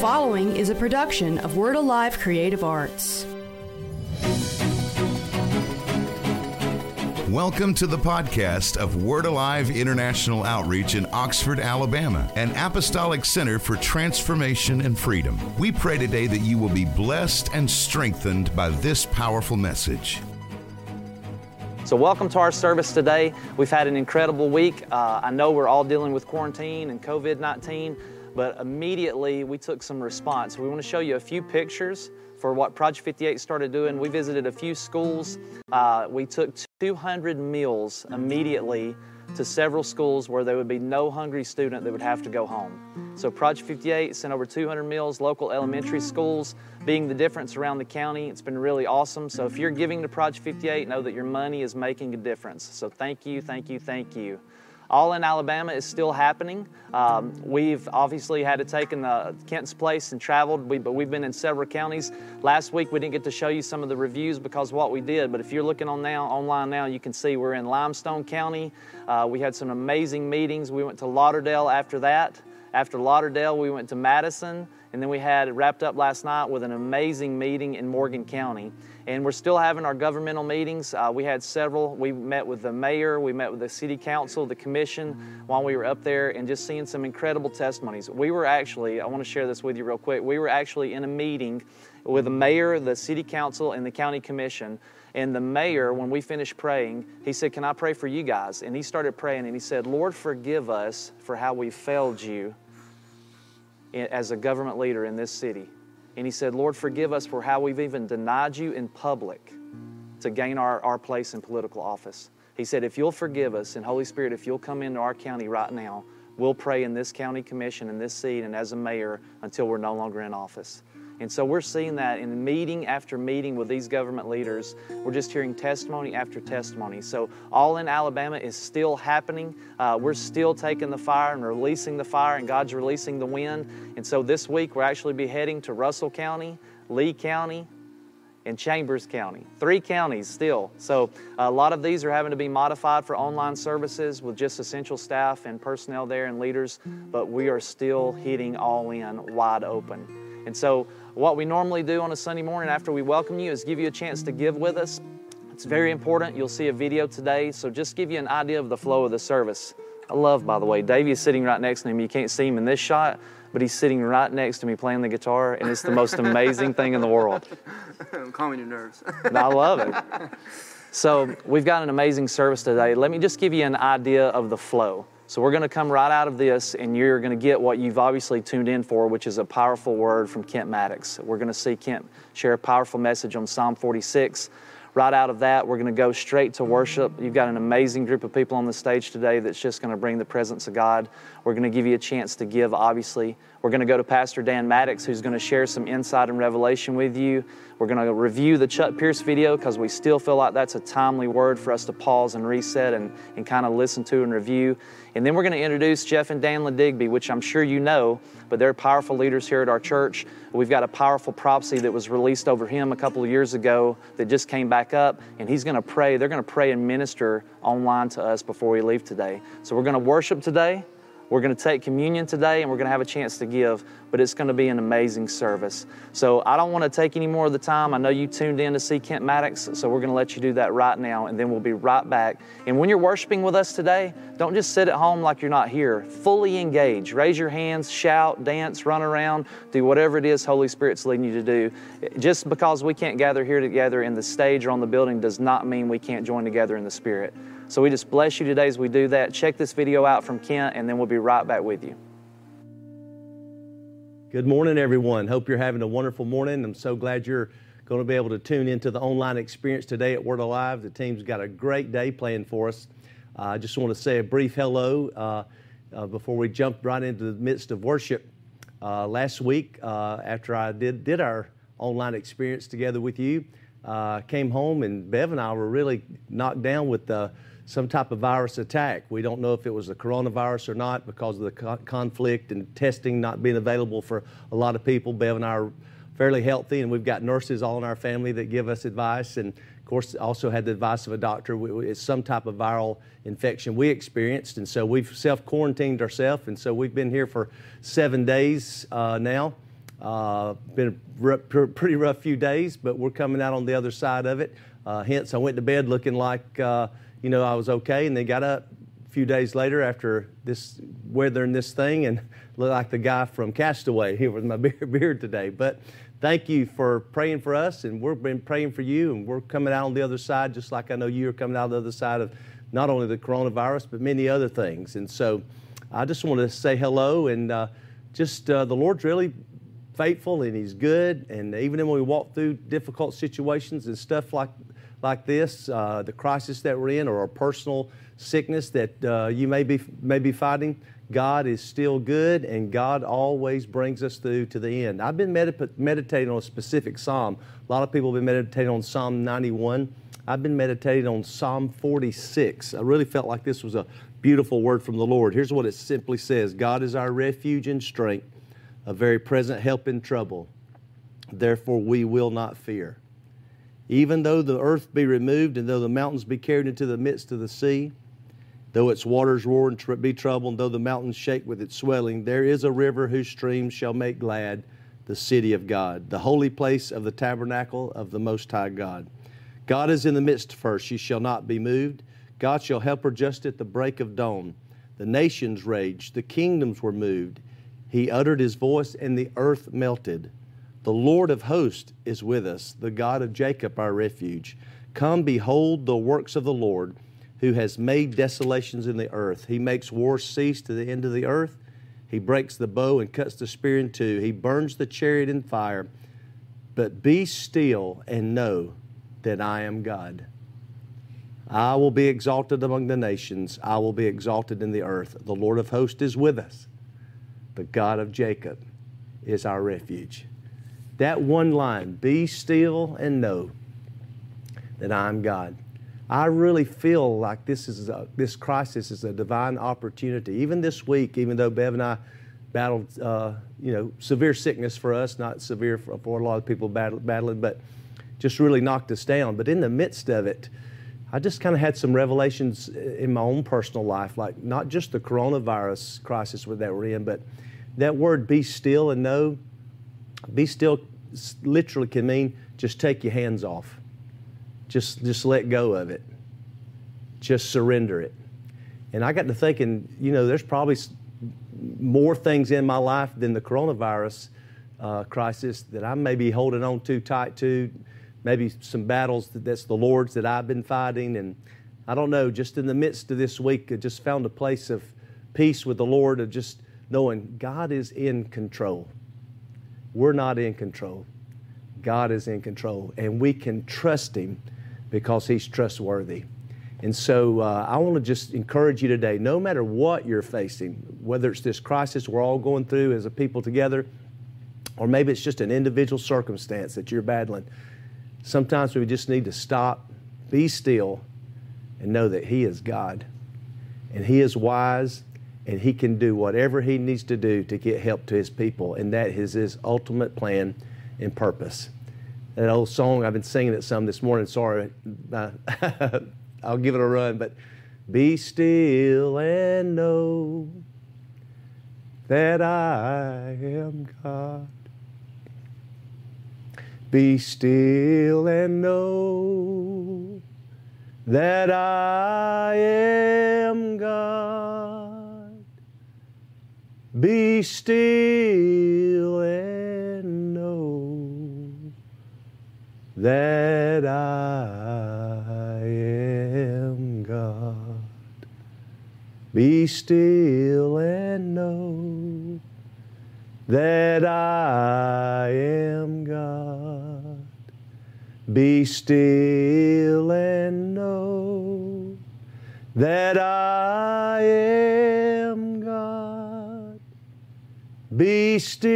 following is a production of Word Alive Creative Arts. Welcome to the podcast of Word Alive International Outreach in Oxford, Alabama, an apostolic center for transformation and freedom. We pray today that you will be blessed and strengthened by this powerful message. So, welcome to our service today. We've had an incredible week. Uh, I know we're all dealing with quarantine and COVID 19, but immediately we took some response. We want to show you a few pictures for what Project 58 started doing. We visited a few schools. Uh, we took 200 meals immediately to several schools where there would be no hungry student that would have to go home. So Project 58 sent over 200 meals, local elementary schools being the difference around the county. It's been really awesome. So if you're giving to Project 58, know that your money is making a difference. So thank you, thank you, thank you. All in Alabama is still happening. Um, we've obviously had to take in the Kent's Place and traveled, we, but we've been in several counties. Last week we didn't get to show you some of the reviews because what we did, but if you're looking on now online now, you can see we're in Limestone County. Uh, we had some amazing meetings. We went to Lauderdale after that. After Lauderdale, we went to Madison, and then we had wrapped up last night with an amazing meeting in Morgan County. And we're still having our governmental meetings. Uh, we had several. We met with the mayor, we met with the city council, the commission while we were up there, and just seeing some incredible testimonies. We were actually, I want to share this with you real quick. We were actually in a meeting with the mayor, the city council, and the county commission. And the mayor, when we finished praying, he said, Can I pray for you guys? And he started praying and he said, Lord, forgive us for how we failed you as a government leader in this city. And he said, Lord, forgive us for how we've even denied you in public to gain our, our place in political office. He said, if you'll forgive us, and Holy Spirit, if you'll come into our county right now, we'll pray in this county commission, in this seat, and as a mayor until we're no longer in office. And so we're seeing that in meeting after meeting with these government leaders. We're just hearing testimony after testimony. So, all in Alabama is still happening. Uh, we're still taking the fire and releasing the fire, and God's releasing the wind. And so, this week, we're actually be heading to Russell County, Lee County, and Chambers County. Three counties still. So a lot of these are having to be modified for online services with just essential staff and personnel there and leaders, but we are still hitting all in wide open. And so what we normally do on a Sunday morning after we welcome you is give you a chance to give with us. It's very important. You'll see a video today, so just give you an idea of the flow of the service. I love, by the way, Davey is sitting right next to him. You can't see him in this shot, but he's sitting right next to me playing the guitar, and it's the most amazing thing in the world. I'm calming your nerves. I love it. So, we've got an amazing service today. Let me just give you an idea of the flow. So we're going to come right out of this, and you're going to get what you've obviously tuned in for, which is a powerful word from Kent Mattox. We're going to see Kent share a powerful message on Psalm 46. Right out of that, we're going to go straight to worship. You've got an amazing group of people on the stage today that's just going to bring the presence of God. We're going to give you a chance to give, obviously. We're going to go to Pastor Dan Mattox, who's going to share some insight and revelation with you. We're going to review the Chuck Pierce video because we still feel like that's a timely word for us to pause and reset and, and kind of listen to and review. And then we're going to introduce Jeff and Dan Digby, which I'm sure you know, but they're powerful leaders here at our church. We've got a powerful prophecy that was released over him a couple of years ago that just came back up, and he's going to pray. They're going to pray and minister online to us before we leave today. So we're going to worship today. We're going to take communion today and we're going to have a chance to give, but it's going to be an amazing service. So I don't want to take any more of the time. I know you tuned in to see Kent Mattox, so we're going to let you do that right now and then we'll be right back. And when you're worshiping with us today, don't just sit at home like you're not here. Fully engage. Raise your hands, shout, dance, run around, do whatever it is Holy Spirit's leading you to do. Just because we can't gather here together in the stage or on the building does not mean we can't join together in the Spirit. So we just bless you today as we do that. Check this video out from Kent, and then we'll be right back with you. Good morning, everyone. Hope you're having a wonderful morning. I'm so glad you're going to be able to tune into the online experience today at Word Alive. The team's got a great day planned for us. Uh, I just want to say a brief hello uh, uh, before we jump right into the midst of worship. Uh, last week, uh, after I did, did our online experience together with you, uh, came home and Bev and I were really knocked down with the some type of virus attack. We don't know if it was the coronavirus or not because of the co- conflict and testing not being available for a lot of people. Bev and I are fairly healthy, and we've got nurses all in our family that give us advice. And of course, also had the advice of a doctor. It's some type of viral infection we experienced, and so we've self quarantined ourselves. And so we've been here for seven days uh, now. Uh, been a pretty rough few days, but we're coming out on the other side of it. Uh, hence, I went to bed looking like uh, you know I was okay, and they got up a few days later after this weathering this thing and looked like the guy from Castaway here with my beard today. But thank you for praying for us, and we've been praying for you, and we're coming out on the other side, just like I know you are coming out the other side of not only the coronavirus but many other things. And so, I just want to say hello and uh, just uh, the Lord's really faithful and He's good. And even when we walk through difficult situations and stuff like like this, uh, the crisis that we're in, or a personal sickness that uh, you may be may be fighting, God is still good, and God always brings us through to the end. I've been medit- meditating on a specific psalm. A lot of people have been meditating on Psalm 91. I've been meditating on Psalm 46. I really felt like this was a beautiful word from the Lord. Here's what it simply says God is our refuge and strength a very present help in trouble. Therefore, we will not fear. Even though the earth be removed, and though the mountains be carried into the midst of the sea, though its waters roar and be troubled, and though the mountains shake with its swelling, there is a river whose streams shall make glad the city of God, the holy place of the tabernacle of the Most High God. God is in the midst first, she shall not be moved. God shall help her just at the break of dawn. The nations raged, the kingdoms were moved. He uttered his voice, and the earth melted. The Lord of hosts is with us, the God of Jacob, our refuge. Come, behold the works of the Lord, who has made desolations in the earth. He makes war cease to the end of the earth. He breaks the bow and cuts the spear in two. He burns the chariot in fire. But be still and know that I am God. I will be exalted among the nations. I will be exalted in the earth. The Lord of hosts is with us the God of Jacob is our refuge. That one line, be still and know that I'm God. I really feel like this is a, this crisis is a divine opportunity. Even this week, even though Bev and I battled, uh, you know, severe sickness for us, not severe for, for a lot of people battle, battling, but just really knocked us down. But in the midst of it, I just kind of had some revelations in my own personal life, like not just the coronavirus crisis that we're in, but that word be still and know, be still literally can mean just take your hands off. Just, just let go of it. Just surrender it. And I got to thinking, you know, there's probably more things in my life than the coronavirus uh, crisis that I may be holding on too tight to. Maybe some battles that, that's the Lord's that I've been fighting. And I don't know, just in the midst of this week, I just found a place of peace with the Lord, of just knowing God is in control. We're not in control. God is in control, and we can trust Him because He's trustworthy. And so uh, I want to just encourage you today no matter what you're facing, whether it's this crisis we're all going through as a people together, or maybe it's just an individual circumstance that you're battling, sometimes we just need to stop, be still, and know that He is God. And He is wise, and he can do whatever he needs to do to get help to his people, and that is his ultimate plan and purpose. That old song, I've been singing it some this morning, sorry, uh, I'll give it a run, but be still and know that I am God. Be still and know that I am God. Be still and know that I am God. Be still and know that I am God. Be still and know that I am be still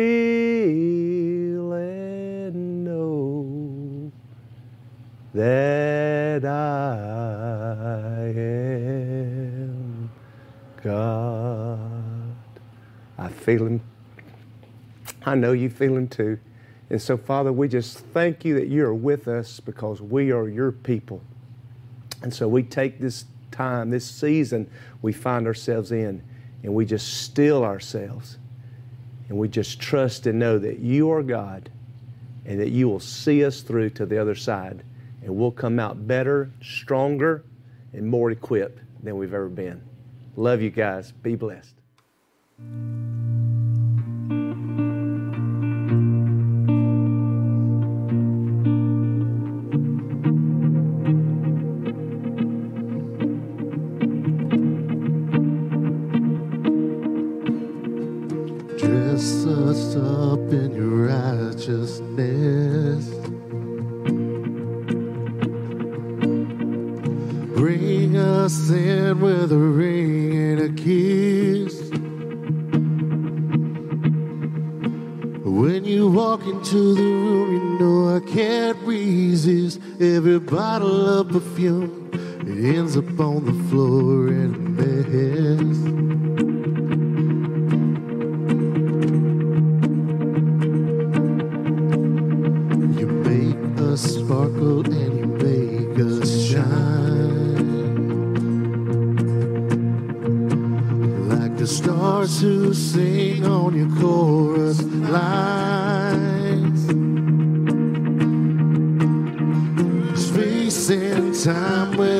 and know that I am God. I feel Him. I know you feel Him too. And so, Father, we just thank you that you are with us because we are your people. And so we take this time, this season we find ourselves in, and we just still ourselves and we just trust and know that you are God and that you will see us through to the other side. And we'll come out better, stronger, and more equipped than we've ever been. Love you guys. Be blessed. in your righteousness. Bring us in with a ring and a kiss. When you walk into the room, you know I can't resist. Every bottle of perfume, it ends up on the floor and lies. Space and time will.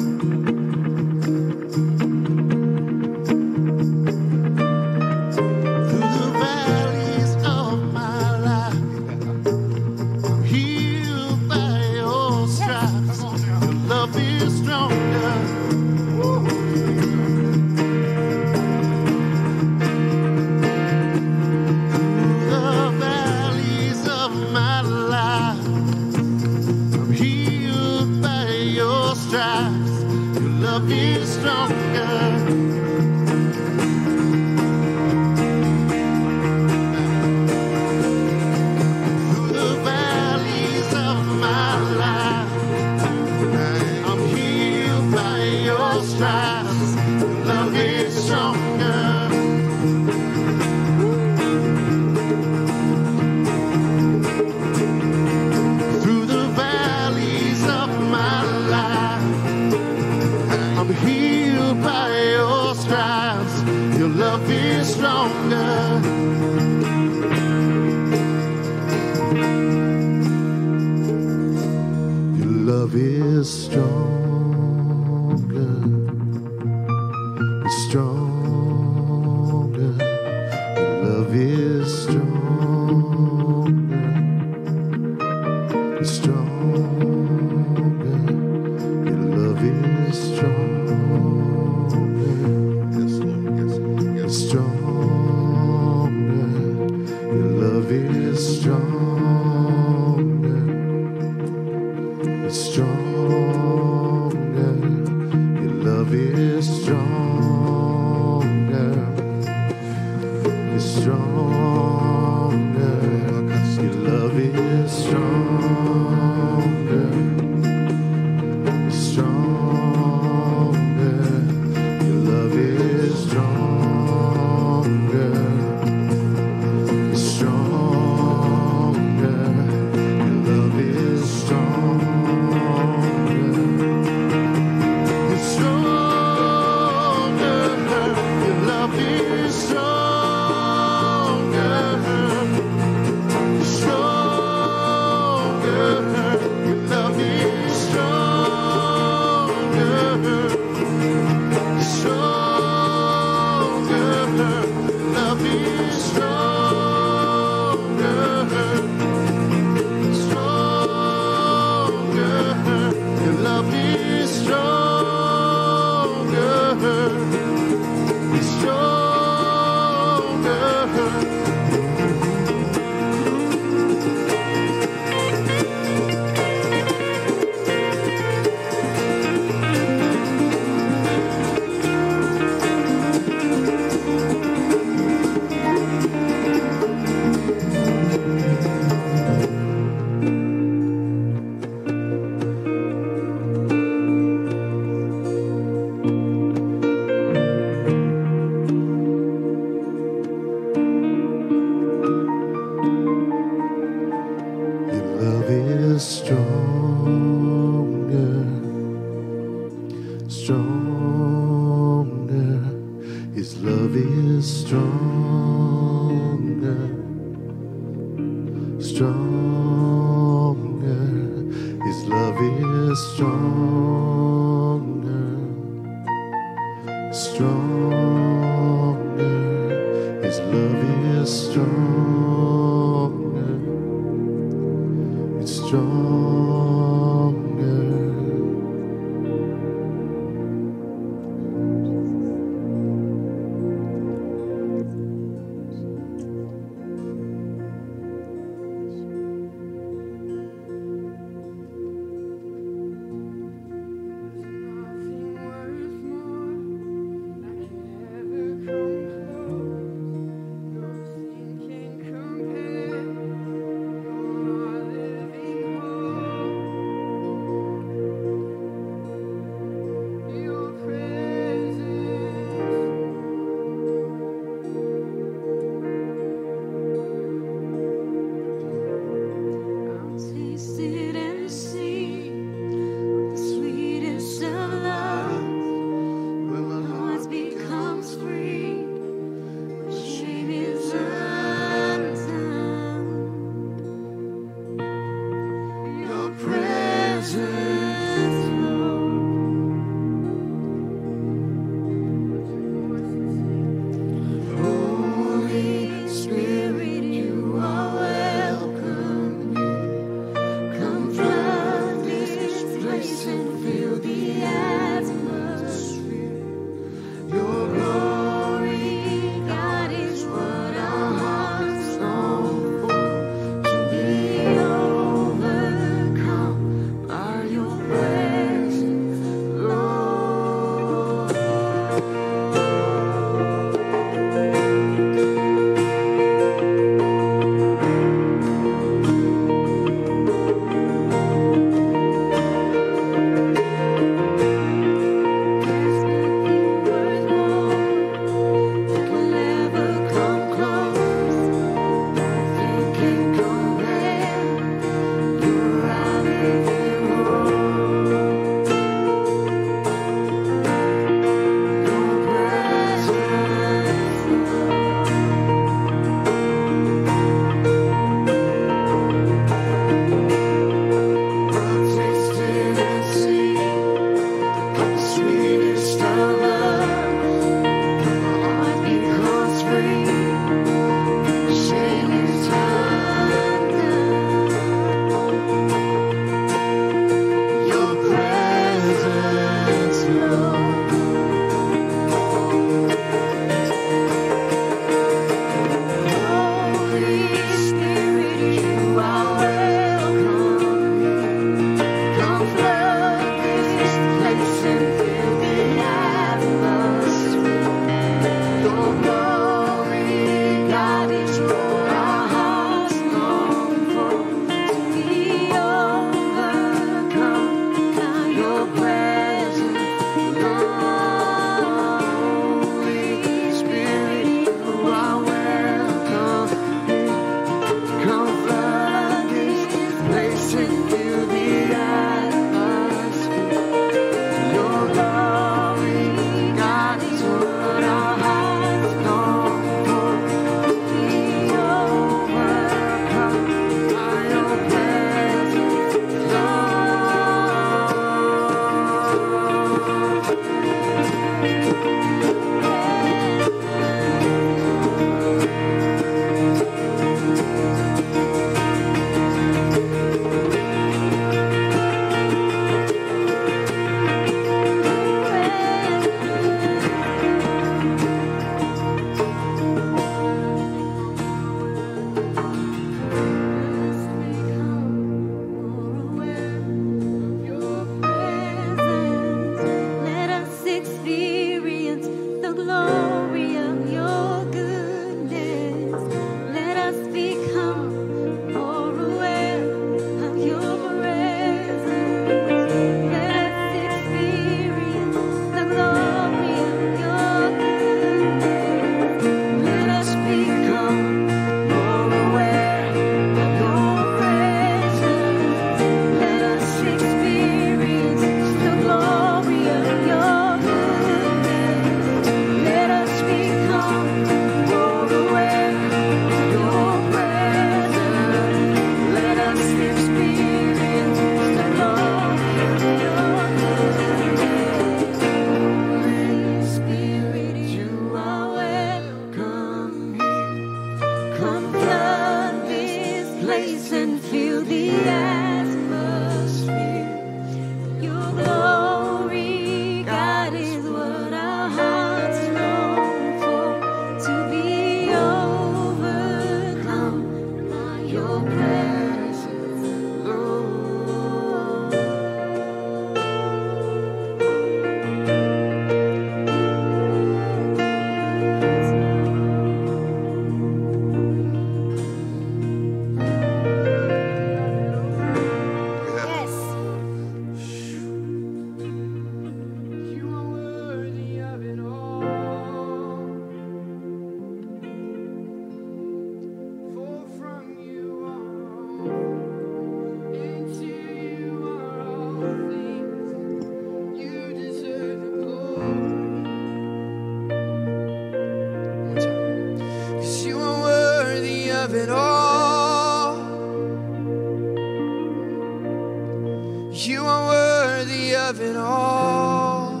Worthy it all.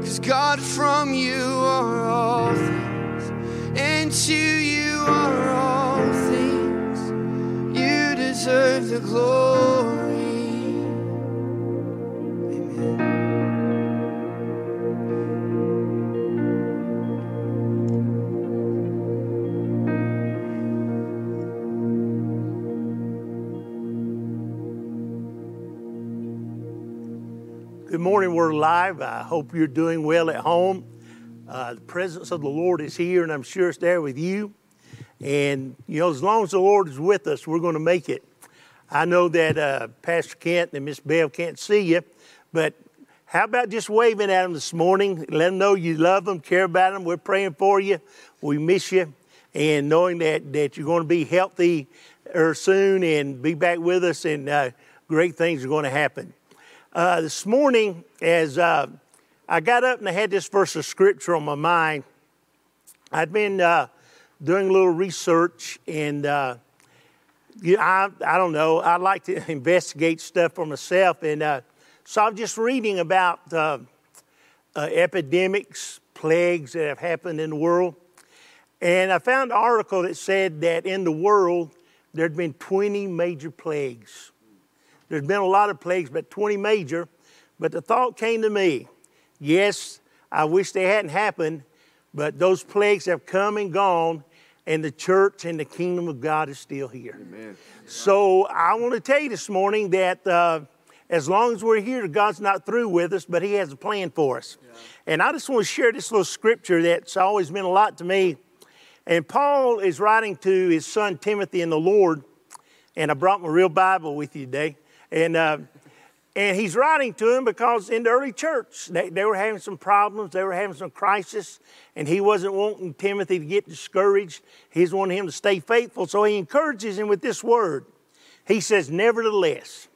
Cause God, from you are all things, and to you are all things. You deserve the glory. Morning, we're live. I hope you're doing well at home. Uh, the presence of the Lord is here, and I'm sure it's there with you. And, you know, as long as the Lord is with us, we're going to make it. I know that uh, Pastor Kent and Miss Bev can't see you, but how about just waving at them this morning? Let them know you love them, care about them. We're praying for you. We miss you. And knowing that, that you're going to be healthy or soon and be back with us, and uh, great things are going to happen. Uh, this morning, as uh, I got up and I had this verse of scripture on my mind, I'd been uh, doing a little research and uh, I, I don't know, I like to investigate stuff for myself. And uh, so I'm just reading about uh, epidemics, plagues that have happened in the world. And I found an article that said that in the world, there'd been 20 major plagues. There's been a lot of plagues, but 20 major. But the thought came to me yes, I wish they hadn't happened, but those plagues have come and gone, and the church and the kingdom of God is still here. Amen. So I want to tell you this morning that uh, as long as we're here, God's not through with us, but He has a plan for us. And I just want to share this little scripture that's always meant a lot to me. And Paul is writing to his son Timothy in the Lord, and I brought my real Bible with you today. And, uh, and he's writing to him because in the early church, they, they were having some problems, they were having some crisis, and he wasn't wanting Timothy to get discouraged. He's wanting him to stay faithful. So he encourages him with this word. He says, Nevertheless,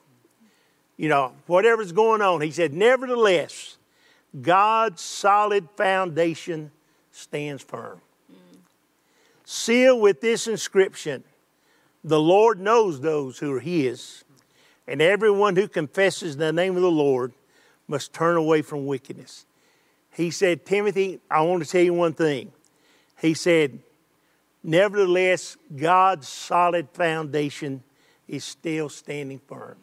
you know, whatever's going on, he said, Nevertheless, God's solid foundation stands firm. Sealed with this inscription The Lord knows those who are his, and everyone who confesses the name of the Lord must turn away from wickedness. He said, Timothy, I want to tell you one thing. He said, Nevertheless, God's solid foundation is still standing firm.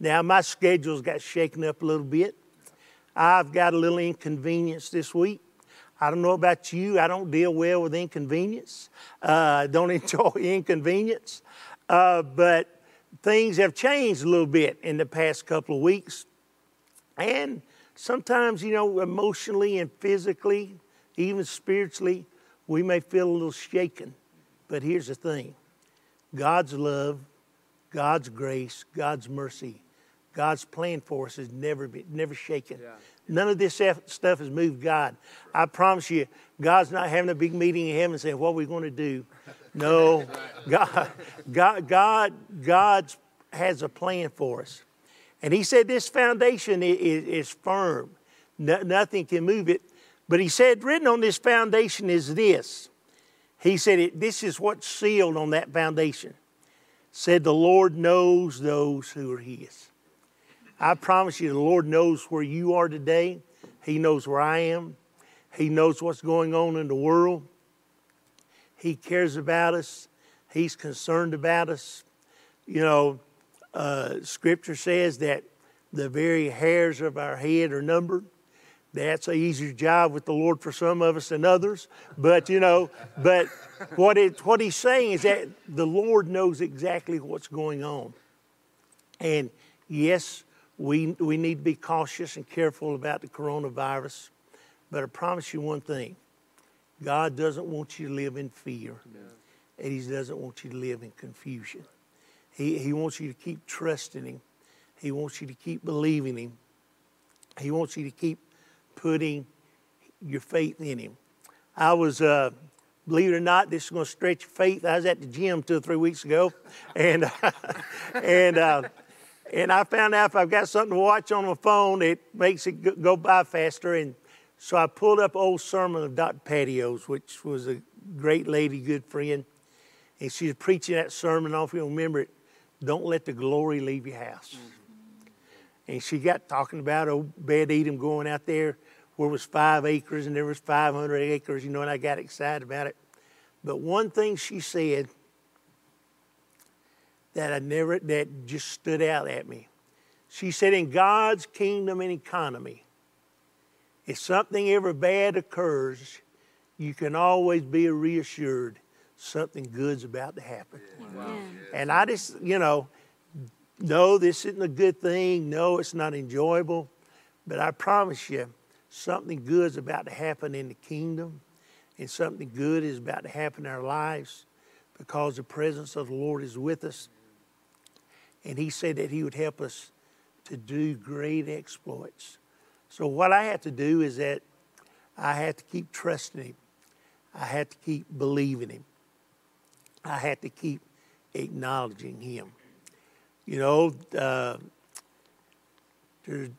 Now, my schedule's got shaken up a little bit. I've got a little inconvenience this week. I don't know about you. I don't deal well with inconvenience. Uh, I don't enjoy inconvenience. Uh, but things have changed a little bit in the past couple of weeks. And sometimes, you know, emotionally and physically, even spiritually, we may feel a little shaken. But here's the thing God's love, God's grace, God's mercy, God's plan for us has never been, never shaken. None of this stuff stuff has moved God. I promise you, God's not having a big meeting in heaven saying, "What are we going to do?" No, God, God, God, God has a plan for us, and He said this foundation is, is firm. No, nothing can move it. But He said, written on this foundation is this. He said, it, "This is what's sealed on that foundation." Said the Lord knows those who are His. I promise you, the Lord knows where you are today. He knows where I am. He knows what's going on in the world. He cares about us. He's concerned about us. You know, uh, Scripture says that the very hairs of our head are numbered. That's an easier job with the Lord for some of us than others. But you know, but what it what he's saying is that the Lord knows exactly what's going on. And yes, we, we need to be cautious and careful about the coronavirus. But I promise you one thing God doesn't want you to live in fear, and He doesn't want you to live in confusion. He, he wants you to keep trusting Him, He wants you to keep believing Him, He wants you to keep putting your faith in Him. I was, uh, believe it or not, this is going to stretch your faith. I was at the gym two or three weeks ago, and and uh, and I found out if I've got something to watch on my phone, it makes it go- go by faster. And so I pulled up old sermon of Dr. Patios, which was a great lady, good friend, and she was preaching that sermon. I don't know if you remember it. Don't let the glory leave your house. Mm-hmm. And she got talking about old Obed-Edom going out there where it was five acres and there was 500 acres, you know, and I got excited about it. But one thing she said that I never, that just stood out at me. She said, in God's kingdom and economy, if something ever bad occurs, you can always be reassured something good's about to happen. And I just, you know, no, this isn't a good thing. No, it's not enjoyable. But I promise you, something good's about to happen in the kingdom, and something good is about to happen in our lives because the presence of the Lord is with us. And He said that He would help us to do great exploits. So, what I had to do is that I had to keep trusting Him, I had to keep believing Him, I had to keep acknowledging Him. You know, uh, there's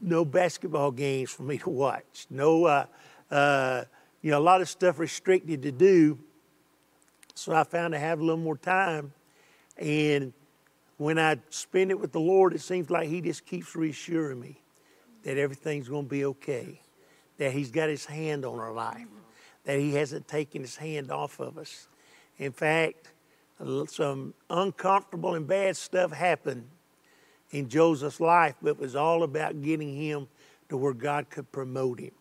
no basketball games for me to watch. No, uh, uh, you know, a lot of stuff restricted to do. So I found I have a little more time. And when I spend it with the Lord, it seems like He just keeps reassuring me that everything's going to be okay, that He's got His hand on our life, that He hasn't taken His hand off of us. In fact, some uncomfortable and bad stuff happened in Joseph's life, but it was all about getting him to where God could promote him.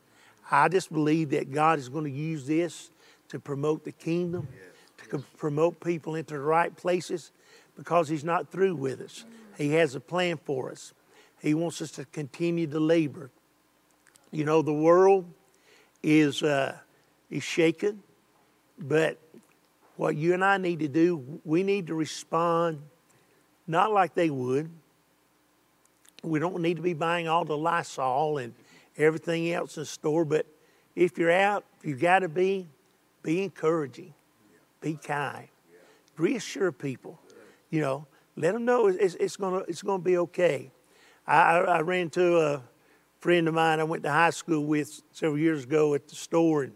I just believe that God is going to use this to promote the kingdom, to co- promote people into the right places because He's not through with us. He has a plan for us. He wants us to continue to labor. You know, the world is, uh, is shaken, but what you and I need to do, we need to respond not like they would. We don't need to be buying all the Lysol and everything else in store, but if you're out, you got to be, be encouraging, be kind, reassure people. You know, let them know it's, it's gonna it's gonna be okay. I, I, ran into a friend of mine I went to high school with several years ago at the store, and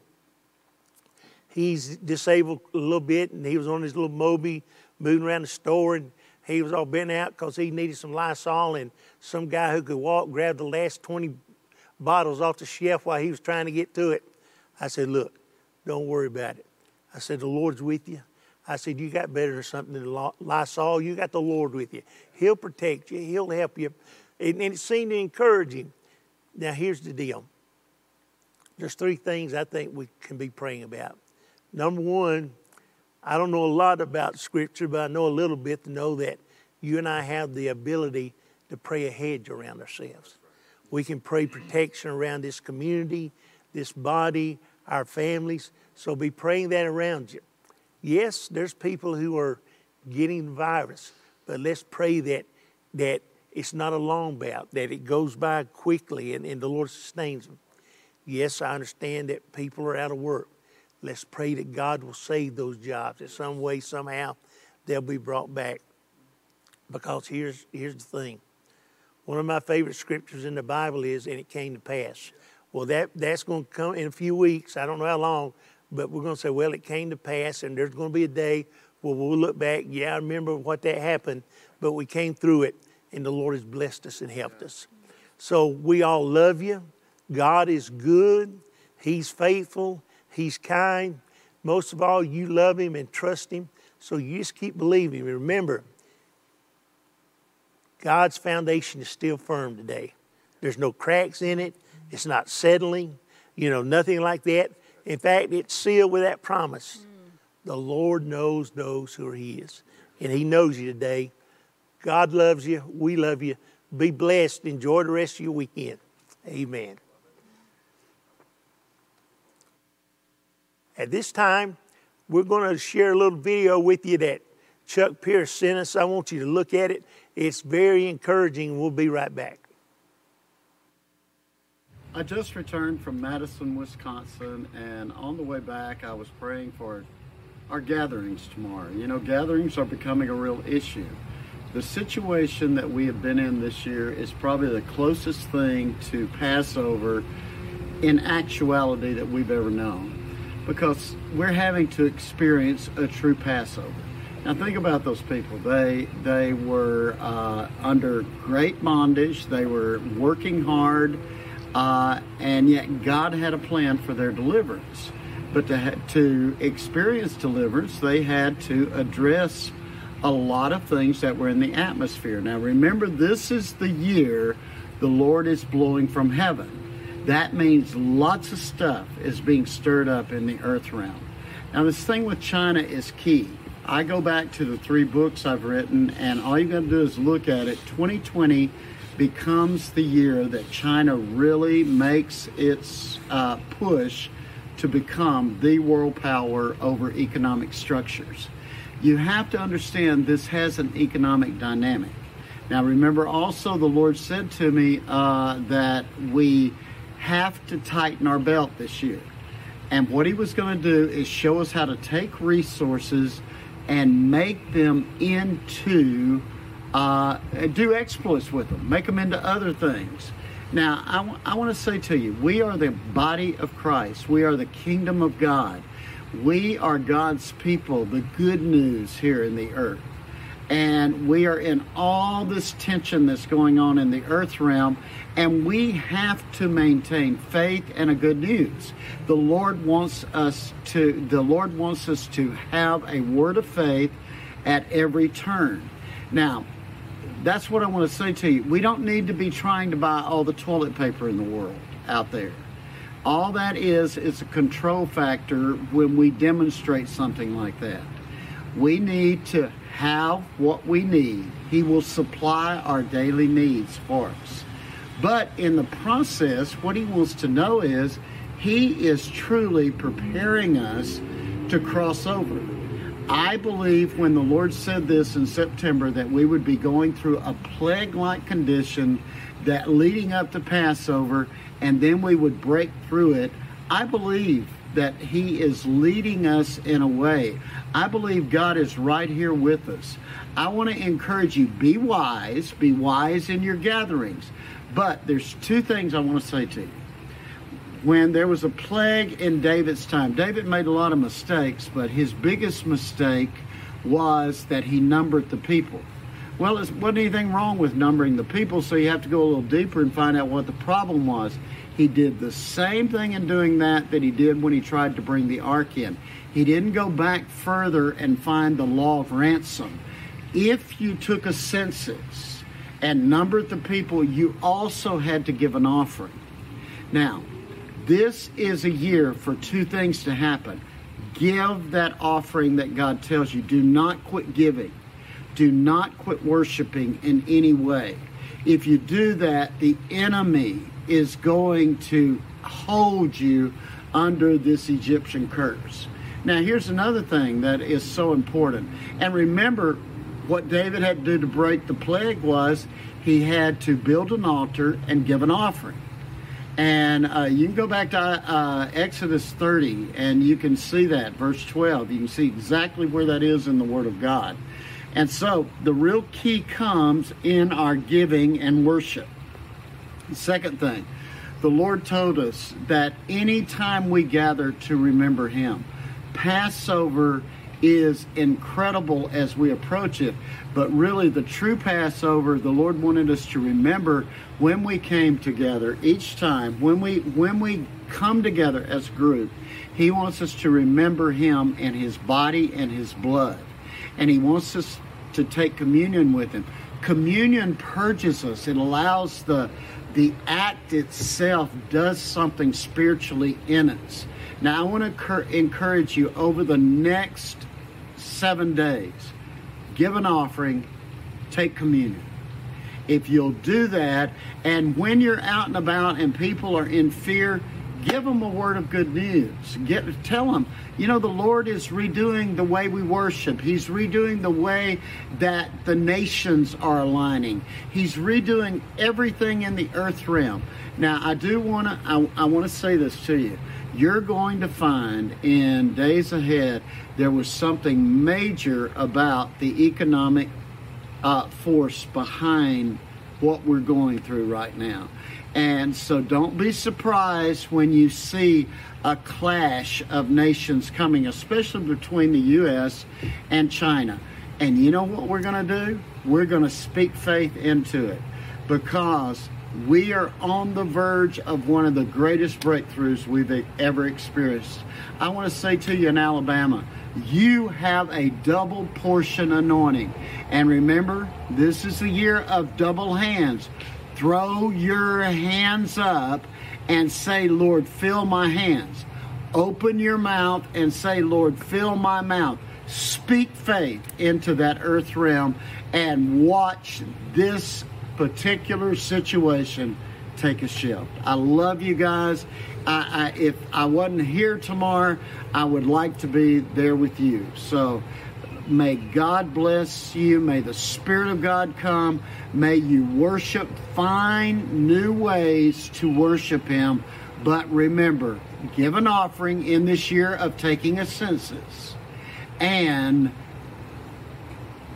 he's disabled a little bit, and he was on his little Moby moving around the store, and he was all bent out because he needed some Lysol, and some guy who could walk grabbed the last 20 bottles off the shelf while he was trying to get to it. I said, Look, don't worry about it. I said, The Lord's with you. I said, You got better than something than Lysol. You got the Lord with you. He'll protect you, He'll help you. And, and it seemed to encourage him. Now, here's the deal there's three things I think we can be praying about. Number one, I don't know a lot about Scripture, but I know a little bit to know that you and I have the ability to pray a hedge around ourselves. We can pray protection around this community, this body, our families. So be praying that around you. Yes, there's people who are getting the virus, but let's pray that that it's not a long bout, that it goes by quickly and, and the Lord sustains them. Yes, I understand that people are out of work. Let's pray that God will save those jobs in some way, somehow, they'll be brought back. Because here's here's the thing. One of my favorite scriptures in the Bible is, and it came to pass. Well, that, that's going to come in a few weeks. I don't know how long, but we're going to say, well, it came to pass, and there's going to be a day where we'll look back. Yeah, I remember what that happened, but we came through it, and the Lord has blessed us and helped us. So we all love you. God is good. He's faithful. He's kind. Most of all, you love Him and trust Him. So you just keep believing. Remember, God's foundation is still firm today. There's no cracks in it. It's not settling, you know, nothing like that. In fact, it's sealed with that promise. Mm. The Lord knows those who are His, and He knows you today. God loves you. We love you. Be blessed. Enjoy the rest of your weekend. Amen. At this time, we're going to share a little video with you that Chuck Pierce sent us. I want you to look at it. It's very encouraging. We'll be right back. I just returned from Madison, Wisconsin, and on the way back, I was praying for our gatherings tomorrow. You know, gatherings are becoming a real issue. The situation that we have been in this year is probably the closest thing to Passover in actuality that we've ever known because we're having to experience a true Passover. Now think about those people. They they were uh, under great bondage. They were working hard, uh, and yet God had a plan for their deliverance. But to to experience deliverance, they had to address a lot of things that were in the atmosphere. Now remember, this is the year the Lord is blowing from heaven. That means lots of stuff is being stirred up in the earth realm. Now this thing with China is key. I go back to the three books I've written, and all you got to do is look at it. 2020 becomes the year that China really makes its uh, push to become the world power over economic structures. You have to understand this has an economic dynamic. Now, remember also, the Lord said to me uh, that we have to tighten our belt this year. And what He was going to do is show us how to take resources and make them into, uh, do exploits with them, make them into other things. Now, I, w- I want to say to you, we are the body of Christ, we are the kingdom of God. We are God's people, the good news here in the earth. And we are in all this tension that's going on in the earth realm, and we have to maintain faith and a good news. The Lord wants us to the Lord wants us to have a word of faith at every turn. Now, that's what I want to say to you. We don't need to be trying to buy all the toilet paper in the world out there. All that is is a control factor when we demonstrate something like that. We need to have what we need. He will supply our daily needs for us. But in the process, what he wants to know is he is truly preparing us to cross over. I believe when the Lord said this in September that we would be going through a plague like condition that leading up to Passover and then we would break through it. I believe that He is leading us in a way. I believe God is right here with us. I want to encourage you be wise, be wise in your gatherings. But there's two things I want to say to you. When there was a plague in David's time, David made a lot of mistakes, but his biggest mistake was that he numbered the people. Well, there wasn't anything wrong with numbering the people, so you have to go a little deeper and find out what the problem was. He did the same thing in doing that that he did when he tried to bring the ark in. He didn't go back further and find the law of ransom. If you took a census and numbered the people, you also had to give an offering. Now, this is a year for two things to happen. Give that offering that God tells you. Do not quit giving. Do not quit worshiping in any way. If you do that, the enemy is going to hold you under this Egyptian curse. Now, here's another thing that is so important. And remember, what David had to do to break the plague was he had to build an altar and give an offering. And uh, you can go back to uh, Exodus 30 and you can see that, verse 12. You can see exactly where that is in the Word of God. And so the real key comes in our giving and worship. Second thing, the Lord told us that anytime we gather to remember Him, Passover is incredible as we approach it, but really the true Passover, the Lord wanted us to remember when we came together each time, when we when we come together as a group, He wants us to remember Him and His body and His blood. And He wants us to take communion with Him. Communion purges us. It allows the the act itself does something spiritually in us. Now, I want to encourage you over the next seven days, give an offering, take communion. If you'll do that, and when you're out and about and people are in fear, give them a word of good news. Get tell them, you know, the Lord is redoing the way we worship. He's redoing the way that the nations are aligning. He's redoing everything in the earth realm. Now, I do want to I, I want to say this to you. You're going to find in days ahead there was something major about the economic uh, force behind what we're going through right now. And so don't be surprised when you see a clash of nations coming, especially between the U.S. and China. And you know what we're going to do? We're going to speak faith into it because we are on the verge of one of the greatest breakthroughs we've ever experienced. I want to say to you in Alabama, you have a double portion anointing. And remember, this is the year of double hands. Throw your hands up and say, Lord, fill my hands. Open your mouth and say, Lord, fill my mouth. Speak faith into that earth realm and watch this particular situation take a shift. I love you guys. I, I, if I wasn't here tomorrow, I would like to be there with you. So may God bless you. May the Spirit of God come. May you worship. Find new ways to worship Him. But remember, give an offering in this year of taking a census and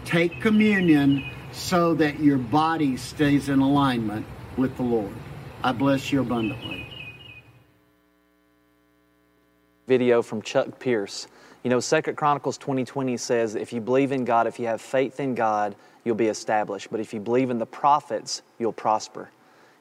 take communion so that your body stays in alignment with the Lord. I bless you abundantly. video from Chuck Pierce. You know, Second Chronicles 2020 says, if you believe in God, if you have faith in God, you'll be established. But if you believe in the prophets, you'll prosper.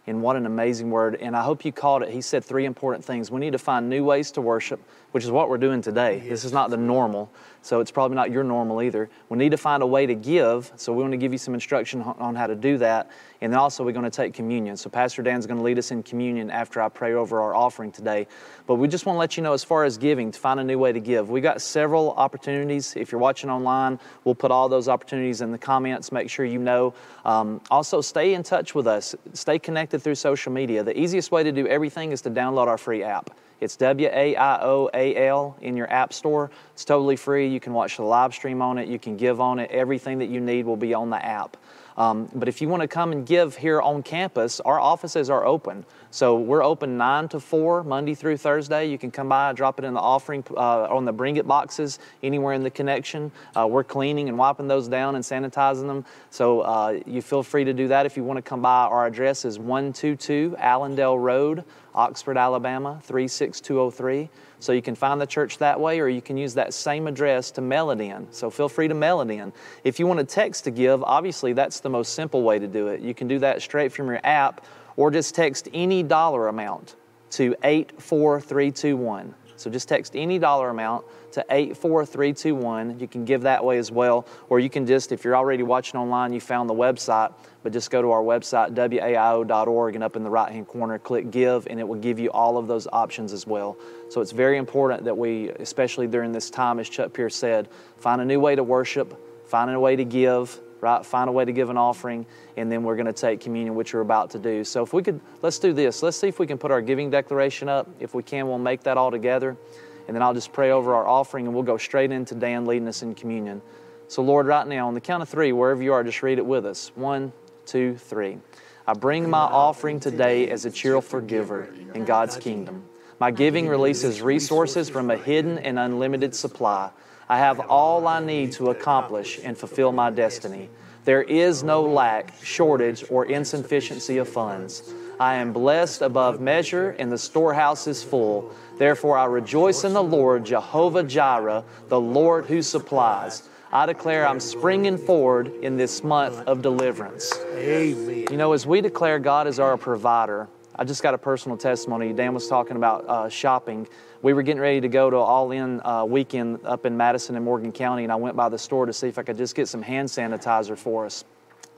And what an amazing word. And I hope you caught it. He said three important things. We need to find new ways to worship, which is what we're doing today. This is not the normal, so it's probably not your normal either. We need to find a way to give, so we want to give you some instruction on- on how to do that. And then also, we're going to take communion. So, Pastor Dan's going to lead us in communion after I pray over our offering today. But we just want to let you know, as far as giving, to find a new way to give. We got several opportunities. If you're watching online, we'll put all those opportunities in the comments. Make sure you know. Um, also, stay in touch with us. Stay connected through social media. The easiest way to do everything is to download our free app. It's W A I O A L in your app store. It's totally free. You can watch the live stream on it. You can give on it. Everything that you need will be on the app. Um, but if you want to come and give here on campus, our offices are open. So we're open 9 to 4, Monday through Thursday. You can come by, drop it in the offering uh, on the bring it boxes anywhere in the connection. Uh, we're cleaning and wiping those down and sanitizing them. So uh, you feel free to do that if you want to come by. Our address is 122 Allendale Road, Oxford, Alabama, 36203. So you can find the church that way, or you can use that same address to mail it in. So feel free to mail it in. If you want to text to give, obviously that's the most simple way to do it. You can do that straight from your app, or just text any dollar amount to 84321. So just text any dollar amount to 84321. You can give that way as well. Or you can just, if you're already watching online, you found the website, but just go to our website, waio.org, and up in the right hand corner, click give, and it will give you all of those options as well. So it's very important that we, especially during this time, as Chuck Pierce said, find a new way to worship, find a way to give, right? Find a way to give an offering, and then we're going to take communion, which we're about to do. So if we could, let's do this. Let's see if we can put our giving declaration up. If we can, we'll make that all together. And then I'll just pray over our offering, and we'll go straight into Dan leading us in communion. So, Lord, right now, on the count of three, wherever you are, just read it with us. One, two, three. I bring my offering today as a cheerful giver in God's kingdom. My giving releases resources from a hidden and unlimited supply. I have all I need to accomplish and fulfill my destiny. There is no lack, shortage, or insufficiency of funds. I am blessed above measure, and the storehouse is full. Therefore, I rejoice in the Lord, Jehovah Jireh, the Lord who supplies. I declare I'm springing forward in this month of deliverance. Amen. You know, as we declare God as our provider, I just got a personal testimony. Dan was talking about uh, shopping. We were getting ready to go to All In uh, weekend up in Madison and Morgan County, and I went by the store to see if I could just get some hand sanitizer for us.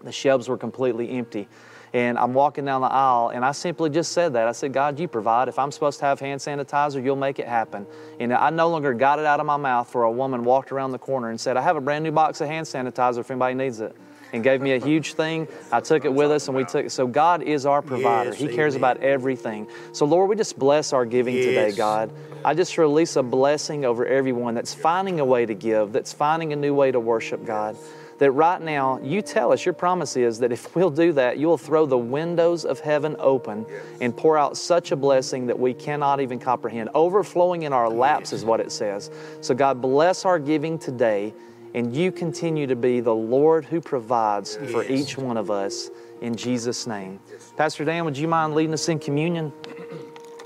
The shelves were completely empty. And I'm walking down the aisle, and I simply just said that. I said, God, you provide. If I'm supposed to have hand sanitizer, you'll make it happen. And I no longer got it out of my mouth for a woman walked around the corner and said, I have a brand new box of hand sanitizer if anybody needs it. And gave me a huge thing. I took it with us, and we took it. So God is our provider. Yes, he cares amen. about everything. So, Lord, we just bless our giving today, God. I just release a blessing over everyone that's finding a way to give, that's finding a new way to worship God. That right now, you tell us, your promise is that if we'll do that, you'll throw the windows of heaven open and pour out such a blessing that we cannot even comprehend. Overflowing in our laps is what it says. So, God, bless our giving today, and you continue to be the Lord who provides for each one of us in Jesus' name. Pastor Dan, would you mind leading us in communion?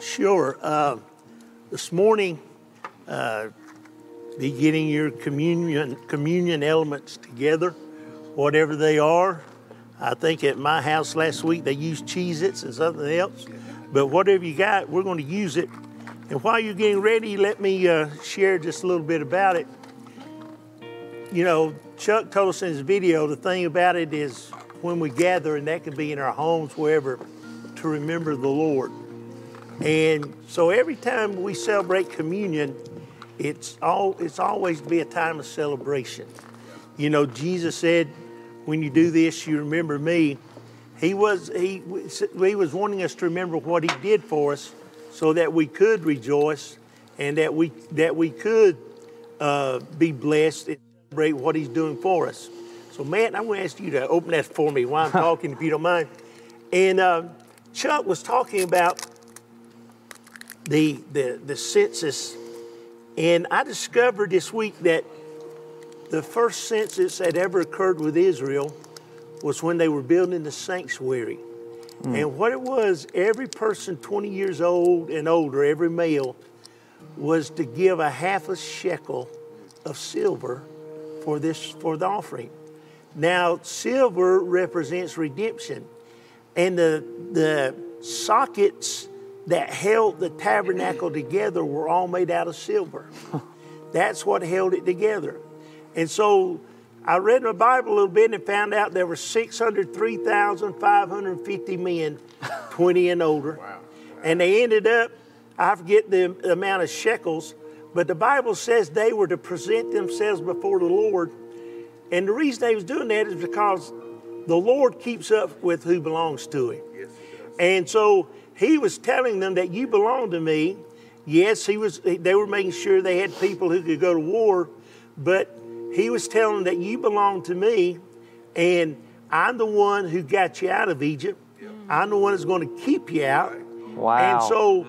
Sure. Uh, this morning, uh, be getting your communion communion elements together, whatever they are. I think at my house last week they used Cheez-Its and something else, but whatever you got, we're going to use it. And while you're getting ready, let me uh, share just a little bit about it. You know, Chuck told us in his video the thing about it is when we gather, and that can be in our homes, wherever, to remember the Lord. And so every time we celebrate communion, it's all it's always be a time of celebration. You know, Jesus said, "When you do this, you remember me." He was he he was wanting us to remember what he did for us, so that we could rejoice and that we that we could uh, be blessed celebrate what he's doing for us. So, Matt, I'm going to ask you to open that for me while I'm talking, if you don't mind. And uh, Chuck was talking about the, the, the census. And I discovered this week that the first census that ever occurred with Israel was when they were building the sanctuary. And what it was, every person 20 years old and older, every male, was to give a half a shekel of silver for this for the offering. Now, silver represents redemption, and the the sockets that held the tabernacle together were all made out of silver. That's what held it together. And so I read my Bible a little bit and found out there were 603,550 men, 20 and older. And they ended up, I forget the amount of shekels, but the Bible says they were to present themselves before the Lord. And the reason they was doing that is because the Lord keeps up with who belongs to him. Yes, And so he was telling them that you belong to me. Yes, he was they were making sure they had people who could go to war, but he was telling them that you belong to me and I'm the one who got you out of Egypt. I'm the one that's going to keep you out. Wow. And so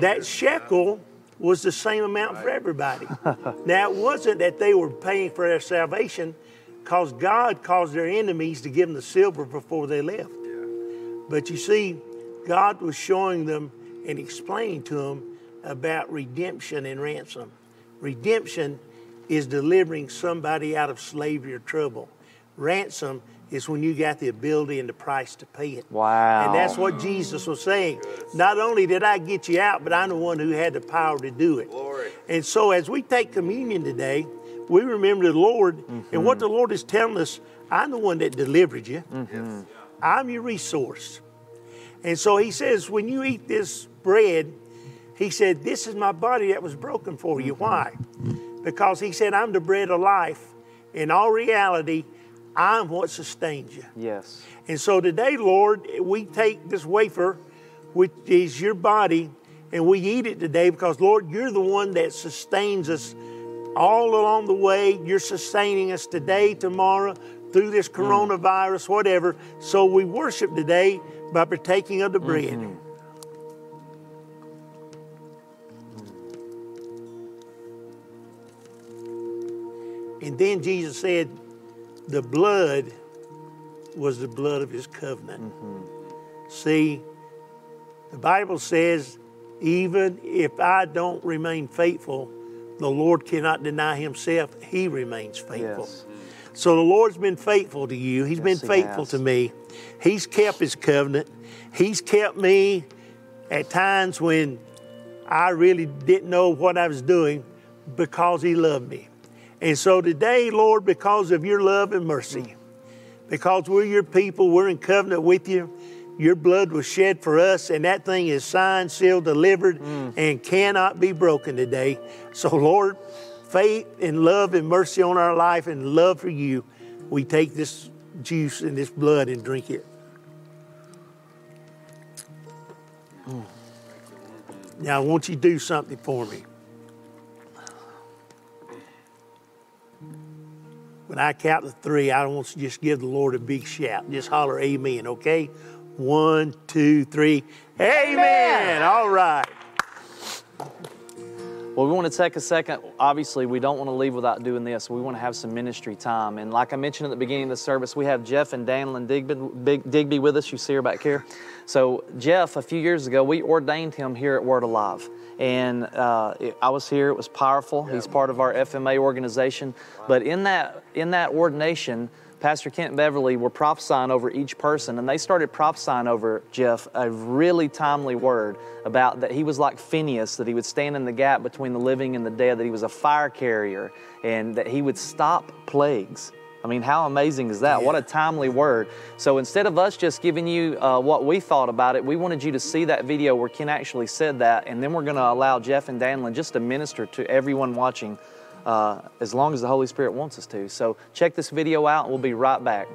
that shekel was the same amount for everybody. now, it wasn't that they were paying for their salvation because God caused their enemies to give them the silver before they left. But you see, God was showing them and explaining to them about redemption and ransom. Redemption is delivering somebody out of slavery or trouble. Ransom is when you got the ability and the price to pay it. Wow. And that's what Jesus was saying. Not only did I get you out, but I'm the one who had the power to do it. Glory. And so as we take communion today, we remember the Lord and what the Lord is telling us I'm the one that delivered you, mm-hmm. Mm-hmm. I'm your resource. And so he says, when you eat this bread, he said, This is my body that was broken for you. Mm-hmm. Why? Because he said, I'm the bread of life. In all reality, I'm what sustains you. Yes. And so today, Lord, we take this wafer, which is your body, and we eat it today because, Lord, you're the one that sustains us all along the way. You're sustaining us today, tomorrow, through this mm. coronavirus, whatever. So we worship today by partaking of the mm-hmm. bread. Mm. And then Jesus said, the blood was the blood of his covenant. Mm-hmm. See, the Bible says, even if I don't remain faithful, the Lord cannot deny himself. He remains faithful. Yes. So the Lord's been faithful to you. He's been Yes, he faithful to me. He's kept his covenant. He's kept me at times when I really didn't know what I was doing because he loved me. And so today, Lord, because of your love and mercy, because we're your people, we're in covenant with you. Your blood was shed for us, and that thing is signed, sealed, delivered, mm. and cannot be broken today. So, Lord, faith and love and mercy on our life and love for you, we take this juice and this blood and drink it. Mm. Now, I want you to do something for me. When I count to three, I want to just give the Lord a big shout. Just holler amen, okay? One, two, three. Amen. All right. Well, we want to take a second. Obviously, we don't want to leave without doing this. We want to have some ministry time. And like I mentioned at the beginning of the service, we have Jeff and Danlin Digby, Digby with us. You see her back here. So, Jeff, a few years ago, we ordained him here at Word Alive. And uh, it- I was here. It was powerful. He's part of our FMA organization. But in that in that ordination, Pastor Kent Beverly were prophesying over each person, and they started prophesying over Jeff a really timely word about that he was like Phineas, that he would stand in the gap between the living and the dead, that he was a fire carrier, and that he would stop plagues. I mean, how amazing is that? What a timely word. So instead of us just giving you uh, what we thought about it, we wanted you to see that video where Ken actually said that, and then we're going to allow Jeff and Danlin just to minister to everyone watching uh, as long as the Holy Spirit wants us to. So check this video out, and we'll be right back.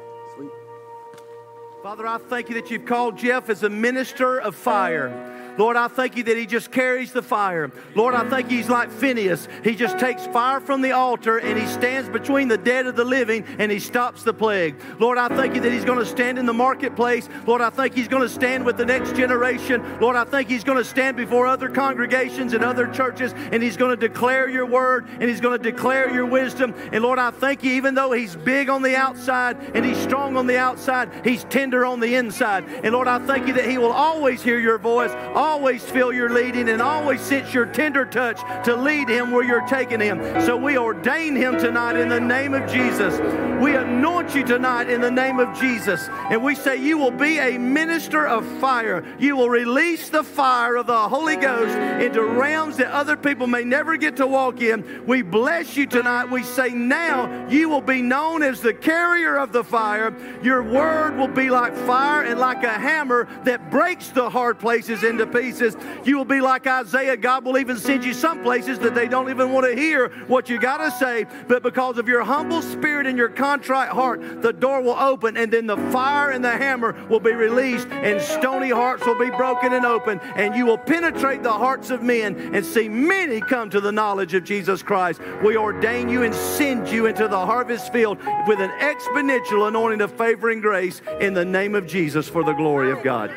Father, I thank you that you've called Jeff as a minister of fire. Lord, I thank you that he just carries the fire. Lord, I thank think he's like Phineas. He just takes fire from the altar and he stands between the dead and the living and he stops the plague. Lord, I thank you that he's going to stand in the marketplace. Lord, I think he's going to stand with the next generation. Lord, I think he's going to stand before other congregations and other churches and he's going to declare your word and he's going to declare your wisdom. And Lord, I thank you, even though he's big on the outside and he's strong on the outside, he's tender on the inside. And Lord, I thank you that he will always hear your voice, always feel your leading, and always sense your tender touch to lead him where you're taking him. So we ordain him tonight in the name of Jesus. We anoint you tonight in the name of Jesus. And we say you will be a minister of fire. You will release the fire of the Holy Ghost into realms that other people may never get to walk in. We bless you tonight. We say now you will be known as the carrier of the fire. Your word will be like fire and like a hammer that breaks the hard places into pieces. You will be like Isaiah. God will even send you some places that they don't even want to hear what you got to say. But because of your humble spirit and your contrite heart, the door will open and then the fire and the hammer will be released and stony hearts will be broken and open and you will penetrate the hearts of men and see many come to the knowledge of Jesus Christ. We ordain you and send you into the harvest field with an exponential anointing of favor and grace in the name of Jesus for the glory of God.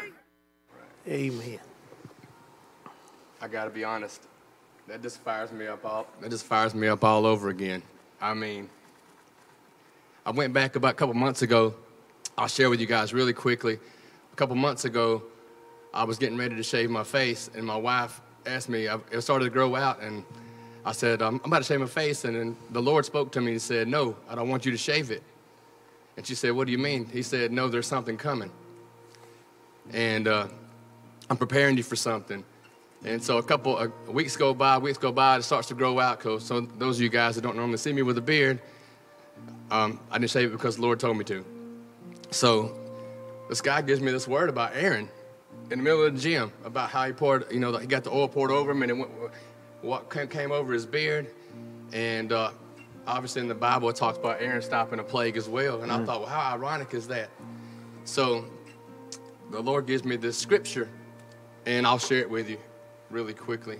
Amen. I gotta be honest. That just fires me up all. That just fires me up all over again. I mean, I went back about a couple months ago. I'll share with you guys really quickly. A couple months ago, I was getting ready to shave my face, and my wife asked me. It started to grow out, and I said, "I'm, I'm about to shave my face." And then the Lord spoke to me and said, "No, I don't want you to shave it." And she said, "What do you mean?" He said, "No, there's something coming." And uh, I'm preparing you for something. And so a couple of weeks go by, weeks go by, it starts to grow out. Cause so those of you guys that don't normally see me with a beard, um, I didn't shave it because the Lord told me to. So this guy gives me this word about Aaron in the middle of the gym about how he poured, you know, he got the oil poured over him and it went, what came, came over his beard. And uh, obviously in the Bible it talks about Aaron stopping a plague as well. And I thought, well, how ironic is that? So the Lord gives me this scripture, and I'll share it with you really quickly.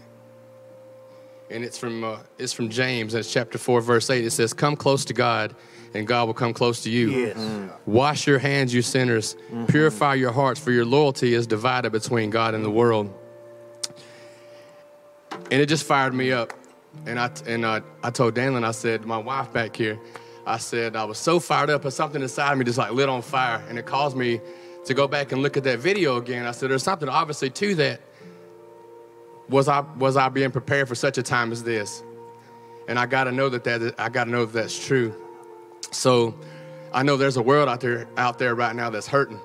And it's from uh, it's from James, and it's chapter four, verse eight. It says, "Come close to God, and God will come close to you. Yes. Mm. Wash your hands, you sinners. Purify your hearts, for your loyalty is divided between God and the world." And it just fired me up. And I and uh, I told Danlin, I said, my wife back here, I said I was so fired up, and something inside of me just like lit on fire, and it caused me to go back and look at that video again. I said, there's something obviously to that. Was I was I being prepared for such a time as this? And I got to know that that I got to know that that's true. So I know there's a world out there out there right now that's hurting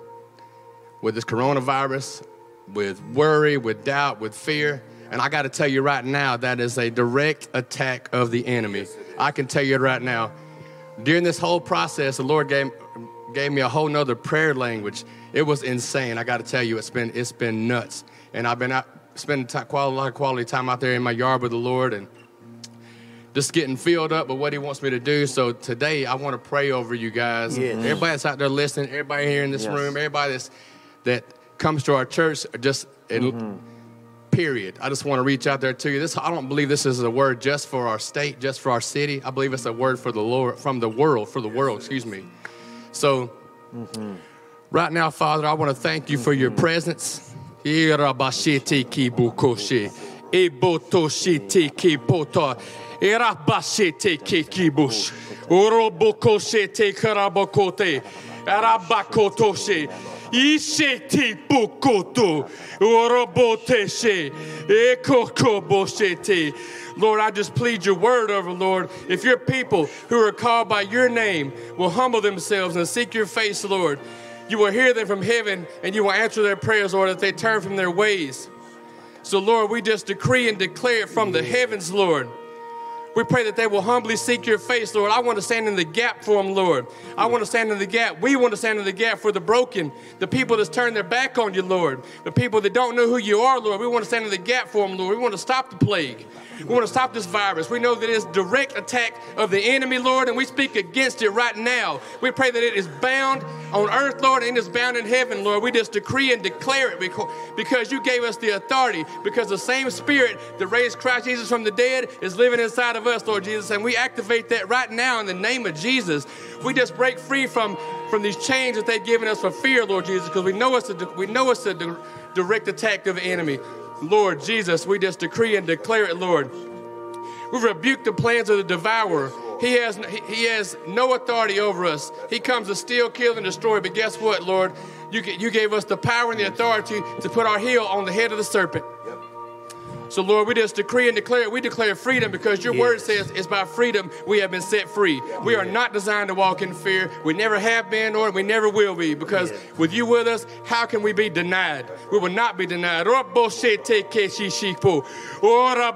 with this coronavirus, with worry, with doubt, with fear. And I got to tell you right now, that is a direct attack of the enemy. I can tell you right now. During this whole process, the Lord gave, gave me a whole nother prayer language. It was insane. I got to tell you, it's been it's been nuts. And I've been out spending quite a lot of quality time out there in my yard with the Lord and just getting filled up with what He wants me to do. So today, I want to pray over you guys. Yes. Everybody that's out there listening, everybody here in this Yes. room, everybody that's, that comes to our church, just in, period. I just want to reach out there to you. This I don't believe this is a word just for our state, just for our city. I believe it's a word for the Lord, from the world, for the world. Excuse me. So, mm-hmm. right now, Father, I want to thank you for your mm-hmm. presence. Irabashiti Lord, I just plead your word over, Lord. If your people who are called by your name will humble themselves and seek your face, Lord, you will hear them from heaven and you will answer their prayers, Lord, if they turn from their ways. So, Lord, we just decree and declare it from the heavens, Lord. We pray that they will humbly seek your face, Lord. I want to stand in the gap for them, Lord. I want to stand in the gap. We want to stand in the gap for the broken, the people that's turned their back on you, Lord. The people that don't know who you are, Lord. We want to stand in the gap for them, Lord. We want to stop the plague. We want to stop this virus. We know that it's direct attack of the enemy, Lord, and we speak against it right now. We pray that it is bound on earth, Lord, and it's bound in heaven, Lord. We just decree and declare it because, you gave us the authority, because the same spirit that raised Christ Jesus from the dead is living inside of us, Lord Jesus, and we activate that right now in the name of Jesus. We just break free from, from these chains that they've given us for fear, Lord Jesus, because we know it's a, we know it's a di- direct attack of the enemy. Lord Jesus, we just decree and declare it, Lord. We rebuke the plans of the devourer. He has, he has no authority over us. He comes to steal, kill, and destroy. But guess what, Lord? You, you gave us the power and the authority to put our heel on the head of the serpent. So, Lord, we just decree and declare, we declare freedom because your word says it's by freedom we have been set free. We are not designed to walk in fear. We never have been, nor we never will be, because with you with us, how can we be denied? We will not be denied. Roboshete ke shishipo. Ora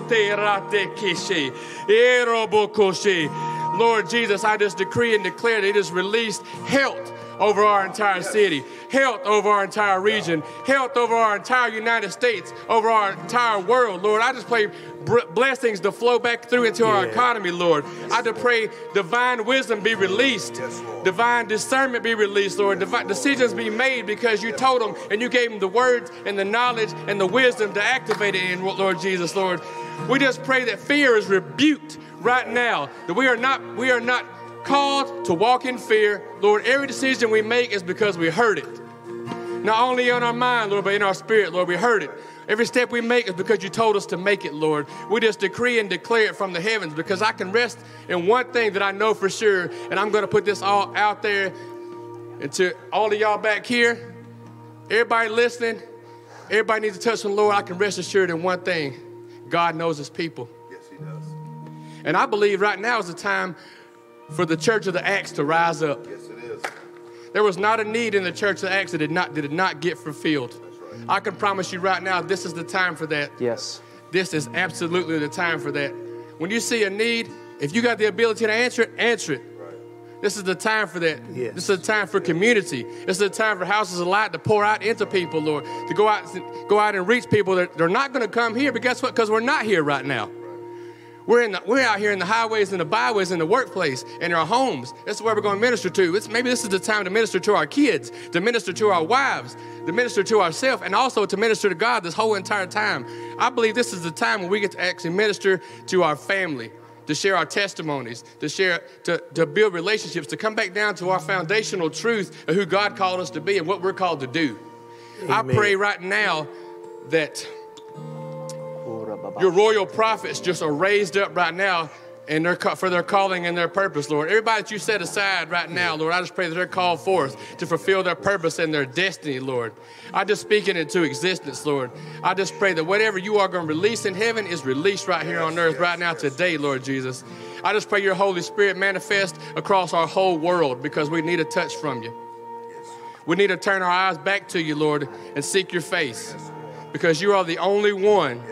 bashete ke. Ora bashite korobokoshe. Rashite koboto. Era boto shete ki. Ora badashite. Ora bukoshite ke. Obo no koshi. Ebokote rate kishe. Erobokoshe. Lord Jesus, I just decree and declare that it is released health over our entire city, health over our entire region, health over our entire United States, over our entire world, Lord. I just pray blessings to flow back through into our economy, Lord. I just pray divine wisdom be released, divine discernment be released, Lord. Divine decisions be made because you told them and you gave them the words and the knowledge and the wisdom to activate it in, Lord Jesus, Lord. We just pray that fear is rebuked right now, that we are not, we are not called to walk in fear. Lord, every decision we make is because we heard it. Not only in our mind, Lord, but in our spirit, Lord, we heard it. Every step we make is because you told us to make it, Lord. We just decree and declare it from the heavens because I can rest in one thing that I know for sure, and I'm going to put this all out there and to all of y'all back here, everybody listening, everybody needs to touch the Lord. I can rest assured in one thing God knows his people. Yes, he does. And I believe right now is the time for the church of the Acts to rise up. Yes, it is. There was not a need in the church of the Acts that did not, that did not get fulfilled. I can promise you right now, this is the time for that. Yes. This is absolutely the time for that. When you see a need, if you got the ability to answer it, answer it. This is the time for that. Yes. This is the time for community. This is the time for houses of light to pour out into people, Lord, to go out, go out and reach people that they're not going to come here. But guess what? Because we're not here right now. We're, in the, we're out here in the highways and the byways in the workplace in our homes. That's where we're going to minister to. It's, maybe this is the time to minister to our kids, to minister to our wives, to minister to ourselves, and also to minister to God this whole entire time. I believe this is the time when we get to actually minister to our family, to share our testimonies, to share, to, to build relationships, to come back down to our foundational truth of who God called us to be and what we're called to do. I pray right now that your royal prophets just are raised up right now and their, for their calling and their purpose, Lord. Everybody that you set aside right now, Lord, I just pray that they're called forth to fulfill their purpose and their destiny, Lord. I just speak it into existence, Lord. I just pray that whatever you are going to release in heaven is released right here on earth right now today, Lord Jesus. I just pray your Holy Spirit manifest across our whole world because we need a touch from you. We need to turn our eyes back to you, Lord, and seek your face because you are the only one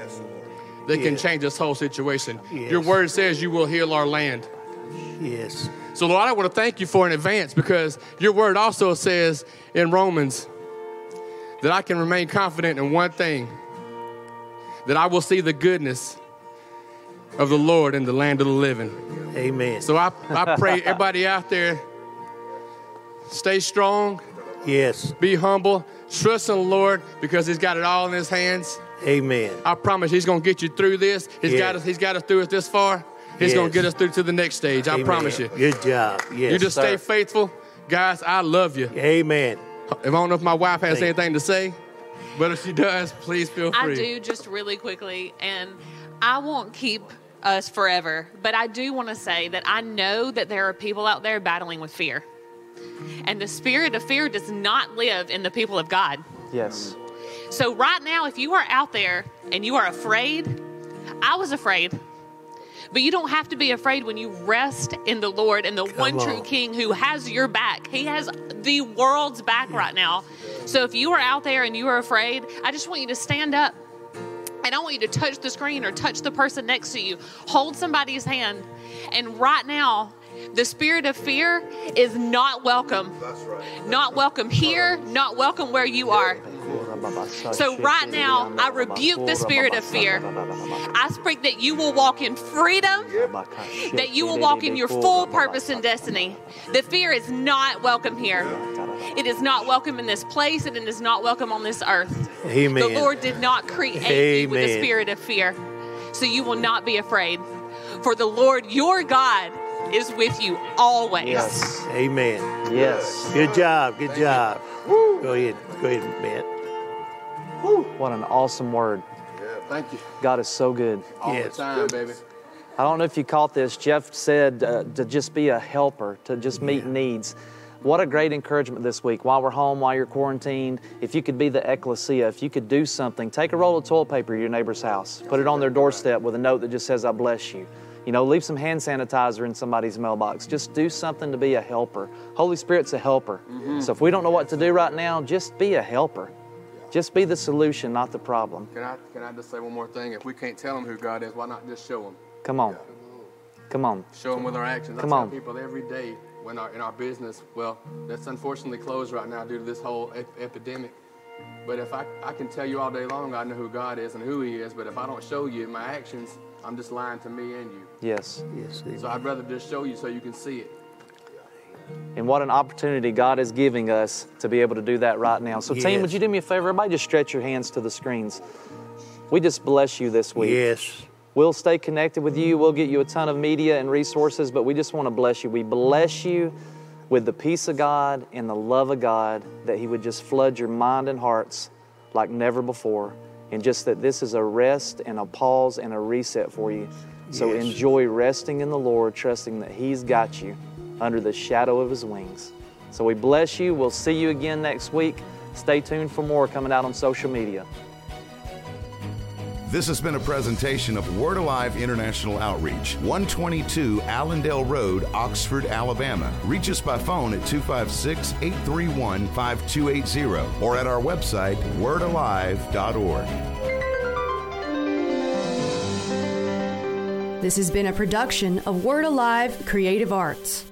that can change this whole situation. Yes. Your word says you will heal our land. Yes. So, Lord, I want to thank you for in advance because your word also says in Romans that I can remain confident in one thing that I will see the goodness of the Lord in the land of the living. Amen. So, I, I pray everybody out there stay strong, Yes. be humble, trust in the Lord because He's got it all in His hands. Amen. I promise He's going to get you through this. He's Yes. got us. He's got us through it this far. He's going to get us through to the next stage. I Amen. promise you. Good job. Yes. you just stay faithful, guys. I love you. Amen. If I don't know if my wife has Thank- anything to say, but if she does, please feel free. I do just really quickly, and I won't keep us forever, but I do want to say that I know that there are people out there battling with fear. And the spirit of fear does not live in the people of God. Yes. So, right now, if you are out there and you are afraid, I was afraid. But you don't have to be afraid when you rest in the Lord and the one true. King who has your back. He has the world's back right now. So if you are out there and you are afraid, I just want you to stand up. And I want you to touch the screen or touch the person next to you. Hold somebody's hand. And right now, the spirit of fear is not welcome. Not welcome here, not welcome where you are. So right now, I rebuke the spirit of fear. I speak that you will walk in freedom, that you will walk in your full purpose and destiny. The fear is not welcome here. It is not welcome in this place, and it is not welcome on this earth. Amen. The Lord did not create you with a Amen. spirit of fear. So you will not be afraid. For the Lord your God is with you always. Yes. Amen. Yes. Good job. Good job. Go ahead. Go ahead, Matt. What an awesome word. Yeah. Thank you. God is so good. All Yes. the time, baby. I don't know if you caught this. Jeff said uh, to just be a helper, to just meet needs. What a great encouragement this week. While we're home, while you're quarantined, if you could be the ecclesia, if you could do something, take a roll of toilet paper to your neighbor's house, put it on their doorstep with a note that just says, I bless you. You know, leave some hand sanitizer in somebody's mailbox. Just do something to be a helper. Holy Spirit's a helper. Mm-hmm. So if we don't know what to do right now, just be a helper. Just be the solution, not the problem. Can I can I just say one more thing? If we can't tell them who God is, why not just show them? Come on. Come on. Show them with our actions. Come I tell on. people every day when our in our business, well, that's unfortunately closed right now due to this whole ep- epidemic. But if I, I can tell you all day long I know who God is and who He is, but if I don't show you in my actions, I'm just lying to me and you. Yes. Yes. So I'd rather just show you so you can see it. And what an opportunity God is giving us to be able to do that right now. So, team, would you do me a favor? Everybody just stretch your hands to the screens. We just bless you this week. Yes. We'll stay connected with you. We'll get you a ton of media and resources, but we just want to bless you. We bless you with the peace of God and the love of God that He would just flood your mind and hearts like never before. And just that this is a rest and a pause and a reset for you. So Yes. enjoy resting in the Lord, trusting that He's got you under the shadow of His wings. So we bless you. We'll see you again next week. Stay tuned for more coming out on social media. This has been a presentation of Word Alive International Outreach, 122 Allendale Road, Oxford, Alabama. Reach us by phone at 256 831 5280 or at our website, wordalive.org. This has been a production of Word Alive Creative Arts.